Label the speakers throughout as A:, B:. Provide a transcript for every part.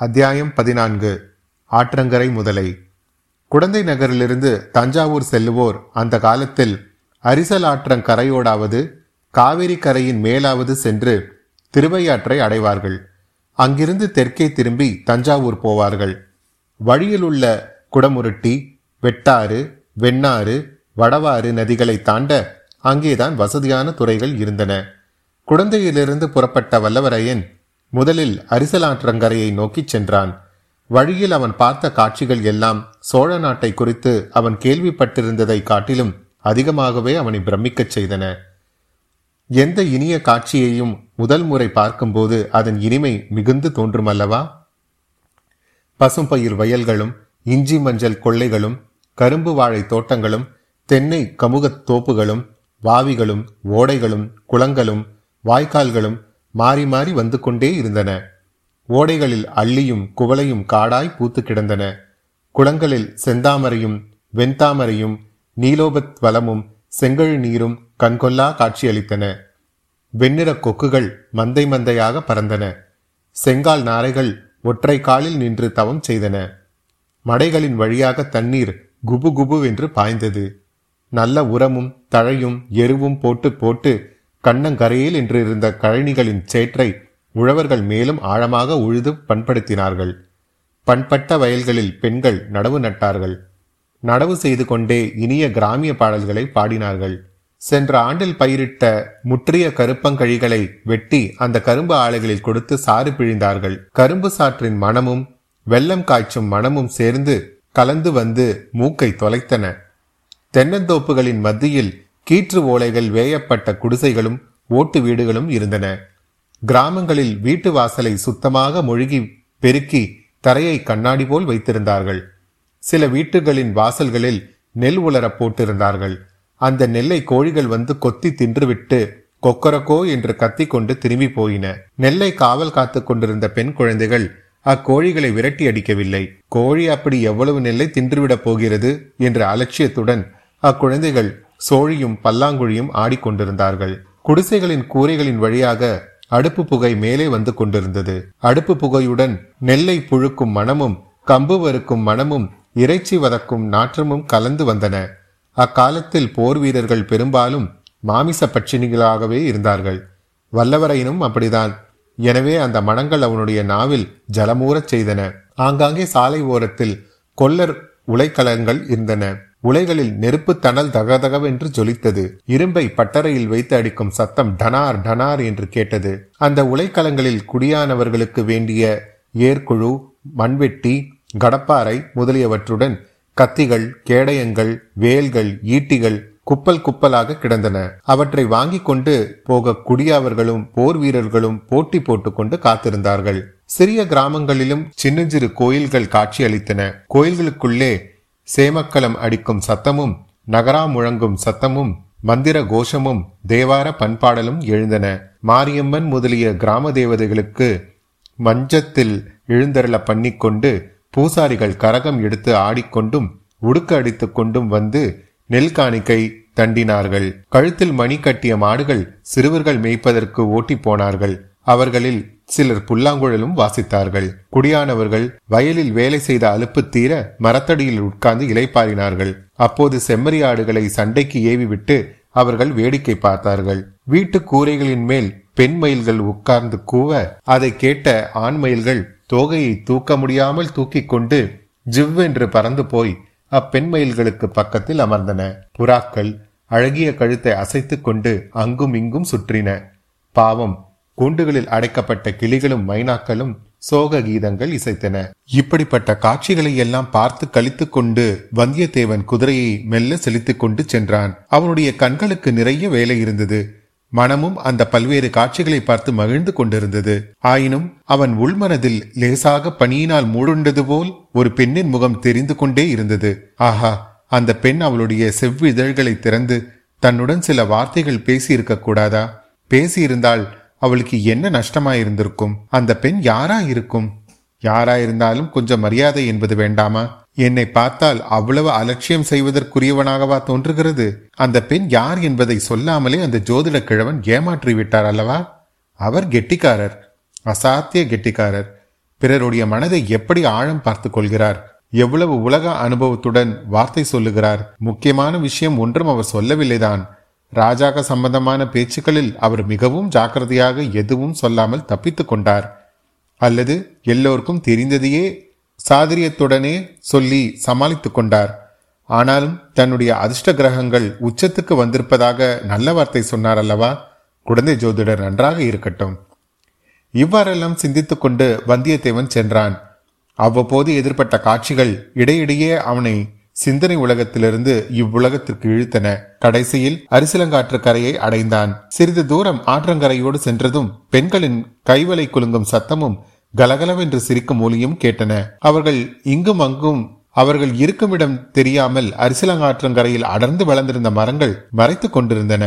A: அத்தியாயம் பதினான்கு. ஆற்றங்கரை முதலை. குடந்தை நகரிலிருந்து தஞ்சாவூர் செல்லுவோர் அந்த காலத்தில் அரிசல் ஆற்றங்கரையோடாவது காவிரி கரையின் மேலாவது சென்று திருவையாற்றை அடைவார்கள். அங்கிருந்து தெற்கே திரும்பி தஞ்சாவூர் போவார்கள். வழியில் உள்ள குடமுருட்டி வெட்டாறு வெண்ணாறு வடவாறு நதிகளை தாண்ட அங்கேதான் வசதியான துறைகள் இருந்தன. குடந்தையிலிருந்து புறப்பட்ட வல்லவரையன் முதலில் அரிசலாற்றங்கரையை நோக்கிச் சென்றான். வழியில் அவன் பார்த்த காட்சிகள் எல்லாம் சோழ நாட்டை குறித்து அவன் கேள்விப்பட்டிருந்ததை காட்டிலும் அதிகமாகவே அவனை பிரமிக்கச் செய்தன. எந்த இனிய காட்சியையும் முதல் முறை பார்க்கும்போது அதன் இனிமை மிகுந்து தோன்றுமல்லவா? பசும்பயிர் வயல்களும் இஞ்சி மஞ்சள் கொள்ளைகளும் கரும்பு வாழை தோட்டங்களும் தென்னை கமுகத் தோப்புகளும் வாவிகளும் ஓடைகளும் குளங்களும் வாய்க்கால்களும் மாறி மாறி வந்து கொண்டே இருந்தன. ஓடைகளில் அள்ளியும் குவளையும் காடாய் பூத்து கிடந்தன. குளங்களில் செந்தாமரையும் வெண்தாமரையும் நீலோபத் வளமும் செங்கழு நீரும் கண்கொல்லா காட்சியளித்தன. வெண்ணிற கொக்குகள் மந்தை மந்தையாக பறந்தன. செங்கால் நாரைகள் ஒற்றை காலில் நின்று தவம் செய்தன. மடைகளின் வழியாக தண்ணீர் குபு குபு என்று பாய்ந்தது. நல்ல உரமும் தழையும் எருவும் போட்டு போட்டு கண்ணங்கரையில் இன்றிருந்த இருந்த கழனிகளின் சேற்றை உழவர்கள் மேலும் ஆழமாக உழுது பண்படுத்தினார்கள். பண்பட்ட வயல்களில் பெண்கள் நடவு நட்டார்கள். நடவு செய்து கொண்டே இனிய கிராமிய பாடல்களை பாடினார்கள். சென்ற ஆண்டில் பயிரிட்ட முற்றிய கருப்பங்கழிகளை வெட்டி அந்த கரும்பு ஆலைகளில் கொடுத்து சாறு பிழிந்தார்கள். கரும்பு சாற்றின் மனமும் வெள்ளம் காய்ச்சும் மனமும் சேர்ந்து கலந்து வந்து மூக்கை தொலைத்தன. தென்னந்தோப்புகளின் மத்தியில் கீற்று ஓலைகள் வேயப்பட்ட குடிசைகளும் ஓட்டு வீடுகளும் இருந்தன. கிராமங்களில் வீட்டு வாசலை சுத்தமாக மொழுகி பெருக்கி தரையை கண்ணாடி போல் வைத்திருந்தார்கள். சில வீட்டுகளின் வாசல்களில் நெல் உலர போட்டிருந்தார்கள். அந்த நெல்லை கோழிகள் வந்து கொத்தி தின்றுவிட்டு கொக்கரக்கோ என்று கத்திக்கொண்டு திரும்பி போயின. நெல்லை காவல் காத்துக் கொண்டிருந்த பெண் குழந்தைகள் அக்கோழிகளை விரட்டி அடிக்கவில்லை. கோழி அப்படி எவ்வளவு நெல்லை தின்றுவிடப் போகிறது என்ற அலட்சியத்துடன் அக்குழந்தைகள் சோழியும் பல்லாங்குழியும் ஆடிக்கொண்டிருந்தார்கள். குடிசைகளின் கூரைகளின் வழியாக அடுப்பு புகை மேலே வந்து கொண்டிருந்தது. அடுப்பு புகையுடன் நெல்லை புழுக்கும் மனமும் கம்பு வறுக்கும் மனமும் இறைச்சி வதக்கும் நாற்றமும் கலந்து வந்தன. அக்காலத்தில் போர் வீரர்கள் பெரும்பாலும் மாமிச பட்சினிகளாகவே இருந்தார்கள். வல்லவரையினும் அப்படிதான் எனவே அந்த மனங்கள் அவனுடைய நாவில் ஜலமூறச் செய்தன. ஆங்காங்கே சாலை ஓரத்தில் கொல்லர் உலைக்கலங்கள் இருந்தன. உலைகளில் நெருப்பு தணல் தகதகவென்று ஜொலித்தது. இரும்பை பட்டறையில் வைத்து அடிக்கும் சத்தம் டனார் டனார் என்று கேட்டது. அந்த உலைக்களங்களில் குடியானவர்களுக்கு வேண்டிய ஏர்குழு மண்வெட்டி கடப்பாறை முதலியவற்றுடன் கத்திகள் கேடயங்கள் வேல்கள் ஈட்டிகள் குப்பல் குப்பலாக கிடந்தன. அவற்றை வாங்கி கொண்டு போக குடியாவர்களும் போர் வீரர்களும் போட்டி போட்டுக்கொண்டு காத்திருந்தார்கள். சிறிய கிராமங்களிலும் சின்னஞ்சிறு கோயில்கள் காட்சியளித்தன. கோயில்களுக்குள்ளே சேமக்கலம் அடிக்கும் சத்தமும் நகரா முழங்கும் சத்தமும் மந்திர கோஷமும் தேவார பண்பாடலும் எழுந்தன. மாரியம்மன் முதலிய கிராம தேவதைகளுக்கு மஞ்சத்தில் எழுந்தருள பண்ணிக்கொண்டு பூசாரிகள் கரகம் எடுத்து ஆடிக்கொண்டும் உடுக்க அடித்துக் கொண்டும் வந்து நெல் காணிக்கை தண்டினார்கள். கழுத்தில் மணி கட்டிய மாடுகள் சிறுவர்கள் மேய்ப்பதற்கு ஓட்டி போனார்கள். அவர்களில் சிலர் புல்லாங்குழலும் வாசித்தார்கள். குடியானவர்கள் வயலில் வேலை செய்த அலுப்பு தீர மரத்தடியில் உட்கார்ந்து இலைப்பாரினார்கள் அப்போது செம்மறி ஆடுகளை சண்டைக்கு ஏவி விட்டு அவர்கள் வேடிக்கை பார்த்தார்கள். வீட்டு கூரைகளின் மேல் பெண் மயில்கள் உட்கார்ந்து கூவ அதை கேட்ட ஆண் மயில்கள் தோகையை தூக்க முடியாமல் தூக்கிக் கொண்டு ஜிவ்வென்று பறந்து போய் அப்பெண் மயில்களுக்கு பக்கத்தில் அமர்ந்தன. புறாக்கள் அழகிய கழுத்தை அசைத்துக் கொண்டு அங்கும் இங்கும் சுற்றின. பாவம் கூண்டுகளில் அடைக்கப்பட்ட கிளிகளும் மைனாக்களும் சோக கீதங்கள் இசைத்தன. இப்படிப்பட்ட காட்சிகளை எல்லாம் பார்த்து கழித்து கொண்டு வந்தியத்தேவன் குதிரையை மெல்ல செலுத்திக் கொண்டு சென்றான். அவனுடைய கண்களுக்கு நிறைய வேலை இருந்தது. மனமும் அந்த பல்வேறு காட்சிகளை பார்த்து மகிழ்ந்து கொண்டிருந்தது. ஆயினும் அவன் உள்மனதில் லேசாக பனியினால் மூடுண்டது போல் ஒரு பெண்ணின் முகம் தெரிந்து கொண்டே இருந்தது. ஆஹா அந்த பெண் அவளுடைய செவ்விதழ்களை திறந்து தன்னுடன் சில வார்த்தைகள் பேசியிருக்க கூடாதா? பேசியிருந்தால் அவளுக்கு என்ன நஷ்டமாயிருந்திருக்கும்? அந்த பெண் யாரா இருக்கும்? யாரா இருந்தாலும் கொஞ்சம் மரியாதை என்பது வேண்டாமா? என்னை பார்த்தால் அவ்வளவு அலட்சியம் செய்வதற்குரியவனாகவா தோன்றுகிறது? அந்த பெண் யார் என்பதை சொல்லாமலே அந்த ஜோதிட கிழவன் ஏமாற்றி விட்டார் அல்லவா? அவர் கெட்டிக்காரர் அசாத்திய கெட்டிக்காரர். பிறருடைய மனதை எப்படி ஆழம் பார்த்து கொள்கிறார்? எவ்வளவு உலக அனுபவத்துடன் வார்த்தை சொல்லுகிறார்? முக்கியமான விஷயம் ஒன்றும் அவர் சொல்லவில்லைதான். ராஜாக சம்பந்தமான பேச்சுக்களில் அவர் மிகவும் ஜாக்கிரதையாக எதுவும் சொல்லாமல் தப்பித்துக் கொண்டார். அல்லது எல்லோருக்கும் தெரிந்ததையே சாதிரியத்துடனே சொல்லி சமாளித்துக் கொண்டார். ஆனாலும் தன்னுடைய அதிர்ஷ்ட கிரகங்கள் உச்சத்துக்கு வந்திருப்பதாக நல்ல வார்த்தை சொன்னார் அல்லவா? குழந்தை ஜோதிடர் நன்றாக இருக்கட்டும். இவ்வாறெல்லாம் சிந்தித்துக் கொண்டு வந்தியத்தேவன் சென்றான். அவ்வப்போது எதிர்பட்ட காட்சிகள் இடையிடையே அவனை சிந்தனை உலகத்திலிருந்து இவ்வுலகத்திற்கு இழுத்தன. கடைசியில் அரிசிலங்காற்று கரையை அடைந்தான். சிறிது தூரம் ஆற்றங்கரையோடு சென்றதும் பெண்களின் கைவலை குலுங்கும் சத்தமும் கலகலவென்று சிரிக்கும் ஒலியும் கேட்டன. அவர்கள் இங்கும் அங்கும் அவர்கள் இருக்குமிடம் தெரியாமல் அரிசிலங்காற்றங்கரையில் அடர்ந்து வளர்ந்திருந்த மரங்கள் மறைத்துக் கொண்டிருந்தன.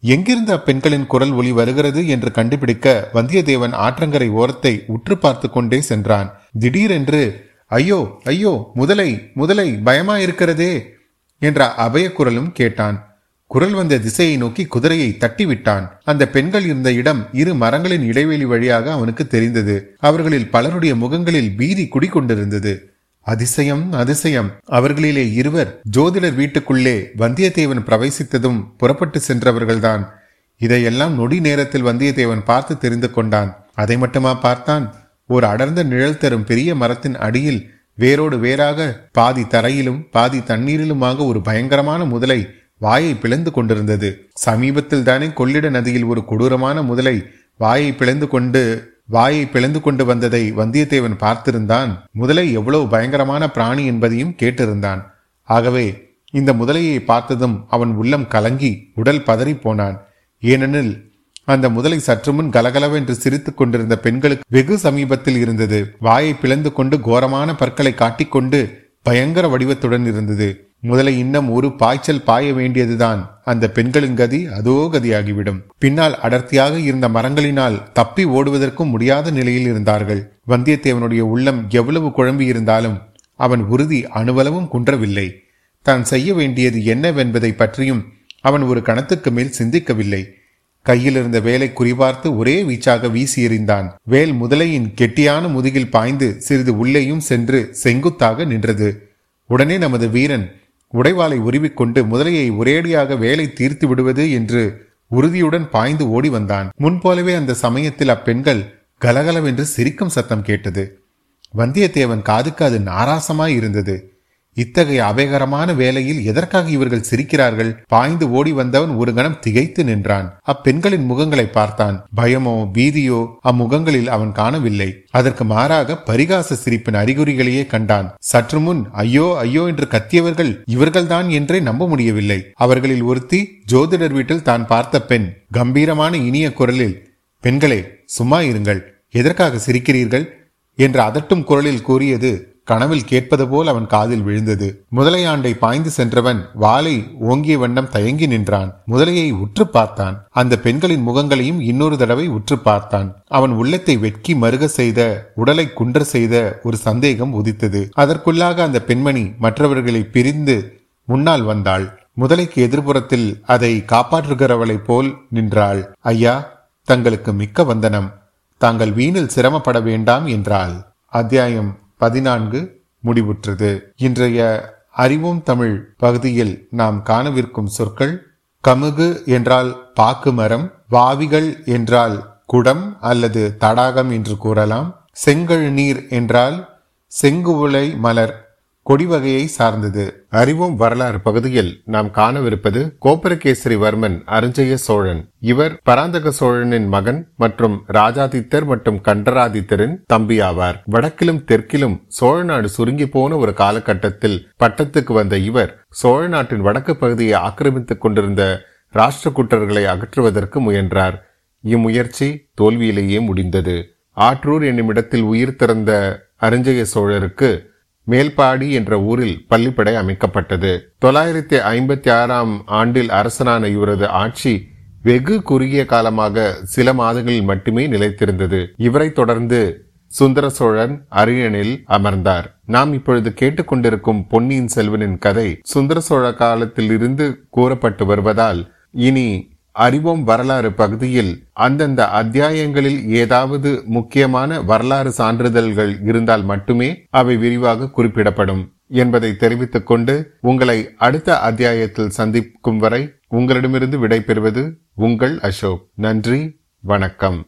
A: எங்கிருந்து அப்பெண்களின் குரல் ஒளி வருகிறது என்று கண்டுபிடிக்க வந்தியத்தேவன் ஆற்றங்கரை ஓரத்தை உற்று பார்த்து கொண்டே சென்றான். திடீரென்று ஐயோ ஐயோ முதலை முதலை பயமா இருக்கிறதே என்ற அபய குரலும் கேட்டான். குரல் வந்த திசையை நோக்கி குதிரையை தட்டிவிட்டான். அந்த பெண்கள் இருந்த இடம் இரு மரங்களின் இடைவெளி வழியாக அவனுக்கு தெரிந்தது. அவர்களில் பலருடைய முகங்களில் பீதி குடிக்கொண்டிருந்தது அதிசயம் அதிசயம். அவர்களிலே இருவர் ஜோதிடர் வீட்டுக்குள்ளே வந்தியத்தேவன் பிரவேசித்ததும் புறப்பட்டு சென்றவர்கள்தான். இதையெல்லாம் நொடி நேரத்தில் வந்தியத்தேவன் பார்த்து தெரிந்து கொண்டான். அதை மட்டுமா பார்த்தான்? ஒரு அடர்ந்த நிழல் தரும் பெரிய மரத்தின் அடியில் வேரோடு வேறாக பாதி தரையிலும் பாதி தண்ணீரிலுமாக ஒரு பயங்கரமான முதலை வாயை பிளந்து கொண்டிருந்தது. சமீபத்தில் தானே கொள்ளிட நதியில் ஒரு கொடூரமான முதலை வாயை பிளந்து கொண்டு வாயை பிளந்து கொண்டு வந்ததை வந்தியத்தேவன் பார்த்திருந்தான். முதலை எவ்வளவு பயங்கரமான பிராணி என்பதையும் கேட்டிருந்தான். ஆகவே இந்த முதலையை பார்த்ததும் அவன் உள்ளம் கலங்கி உடல் பதறி போனான். ஏனெனில் அந்த முதலை சற்று முன் கலகலவென்று சிரித்துக் கொண்டிருந்த பெண்களுக்கு வெகு சமீபத்தில் இருந்தது. வாயை பிளந்து கொண்டு கோரமான பற்களை காட்டிக்கொண்டு பயங்கர வடிவத்துடன் இருந்தது. முதலை இன்னும் ஒரு பாய்ச்சல் பாய வேண்டியதுதான். அந்த பெண்களின் கதி அதோ கதியாகிவிடும். பின்னால் அடர்த்தியாக இருந்த மரங்களினால் தப்பி ஓடுவதற்கும் முடியாத நிலையில் இருந்தார்கள். வந்தியத்தேவனுடைய உள்ளம் எவ்வளவு குழம்பி இருந்தாலும் அவன் உறுதி அணுவளவும் குன்றவில்லை. தான் செய்ய வேண்டியது என்னவென்பதை பற்றியும் அவன் ஒரு கணத்துக்கு மேல் சிந்திக்கவில்லை. கையில் இருந்த வேலை குறிபார்த்து ஒரே வீச்சாக வீசி எறிந்தான். வேல் முதலையின் கெட்டியான முதுகில் பாய்ந்து சிறிது உள்ளேயும் சென்று செங்குத்தாக நின்றது. உடனே நமது வீரன் உடைவாளை உருவிக்கொண்டு முதலையை ஒரேடியாக வேலை தீர்த்து விடுவது என்று உறுதியுடன் பாய்ந்து ஓடி வந்தான். முன்போலவே அந்த சமயத்தில் அப்பெண்கள் கலகலவென்று சிரிக்கும் சத்தம் கேட்டது. வந்தியத்தேவன் காதுக்கு அது நாராசமாய் இருந்தது. இத்தகைய அபயகரமான வேலையில் எதற்காக இவர்கள் சிரிக்கிறார்கள்? பாய்ந்து ஓடி வந்தவன் ஒரு கணம் திகைத்து நின்றான். அப்பெண்களின் முகங்களை பார்த்தான். பயமோ பீதியோ அம்முகங்களில் அவன் காணவில்லை. அதற்கு மாறாக பரிகாச சிரிப்பின் அறிகுறிகளையே கண்டான். சற்று முன் ஐயோ ஐயோ என்று கத்தியவர்கள் இவர்கள்தான் என்றே நம்ப முடியவில்லை. அவர்களில் ஒருத்தி ஜோதிடர் வீட்டில் தான் பார்த்த பெண் கம்பீரமான இனிய குரலில் பெண்களே சும்மா இருங்கள். எதற்காக சிரிக்கிறீர்கள்? என்று அதட்டும் குரலில் கூறியது கனவில் கேட்பது போல் அவன் காதில் விழுந்தது. முதலையாண்டை பாய்ந்து சென்றவன் வாளை ஓங்கிய வண்ணம் தயங்கி நின்றான். முதலையை உற்று பார்த்தான். அந்த பெண்களின் முகங்களையும் இன்னொரு தடவை உற்று பார்த்தான். அவன் உள்ளத்தை வெட்கி மருக செய்த உடலை குன்ற செய்த ஒரு சந்தேகம் உதித்தது. அதற்குள்ளாக அந்த பெண்மணி மற்றவர்களை பிரிந்து முன்னால் வந்தாள். முதலைக்கு எதிர்புறத்தில் அதை காப்பாற்றுகிறவளைப் போல் நின்றாள். ஐயா தங்களுக்கு மிக்க வந்தனம். தாங்கள் வீணில் சிரமப்பட வேண்டாம் என்றாள். அத்தியாயம் பதினான்கு முடிவுற்றது. இன்றைய அறிவும் தமிழ் பகுதியில் நாம் காணவிருக்கும் சொற்கள் கமுகு என்றால் பாக்கு மரம் வாவிகள் என்றால் குடம் அல்லது தடாகம் என்று கூறலாம் செங்கழு நீர் என்றால் செங்குவுளை மலர் கொடி வகையை சார்ந்தது. அறிவும் வரலாறு பகுதியில் நாம் காணவிருப்பது கோபுரகேசரிவர்மன் அருஞ்சய சோழன். இவர் பராந்தக சோழனின் மகன் மற்றும் ராஜாதித்தர் மற்றும் கண்டராதித்தரின் தம்பி ஆவார் வடக்கிலும் தெற்கிலும் சோழ நாடு சுருங்கி போன ஒரு காலகட்டத்தில் பட்டத்துக்கு வந்த இவர் சோழ நாட்டின் வடக்கு பகுதியை ஆக்கிரமித்துக் கொண்டிருந்த ராஷ்டிரகுட்டர்களை அகற்றுவதற்கு முயன்றார். இம்முயற்சி தோல்வியிலேயே முடிந்தது. ஆற்றூர் என்னும் இடத்தில் உயிர் திறந்த அருஞ்சய சோழருக்கு மேல்பாடி என்ற ஊரில் பள்ளிப்படை அமைக்கப்பட்டது. தொள்ளாயிரத்தி ஐம்பத்தி ஆறாம் ஆண்டில் அரசனான இவரது ஆட்சி வெகு குறுகிய காலமாக சில மாதங்களில் மட்டுமே நிலைத்திருந்தது. இவரை தொடர்ந்து சுந்தர சோழன் அரியணில் அமர்ந்தார். நாம் இப்பொழுது கேட்டுக்கொண்டிருக்கும் பொன்னியின் செல்வனின் கதை சுந்தர சோழ காலத்தில் இருந்து கூறப்பட்டு வருவதால் இனி அறிவோம் வரலாறு பகுதியில் அந்தந்த அத்தியாயங்களில் ஏதாவது முக்கியமான வரலாறு சான்றிதழ்கள் இருந்தால் மட்டுமே அவை விரிவாக குறிப்பிடப்படும் என்பதை தெரிவித்துக் கொண்டு உங்களை அடுத்த அத்தியாயத்தில் சந்திக்கும் வரை உங்களிடமிருந்து விடைபெறுவது உங்கள் அசோக். நன்றி வணக்கம்.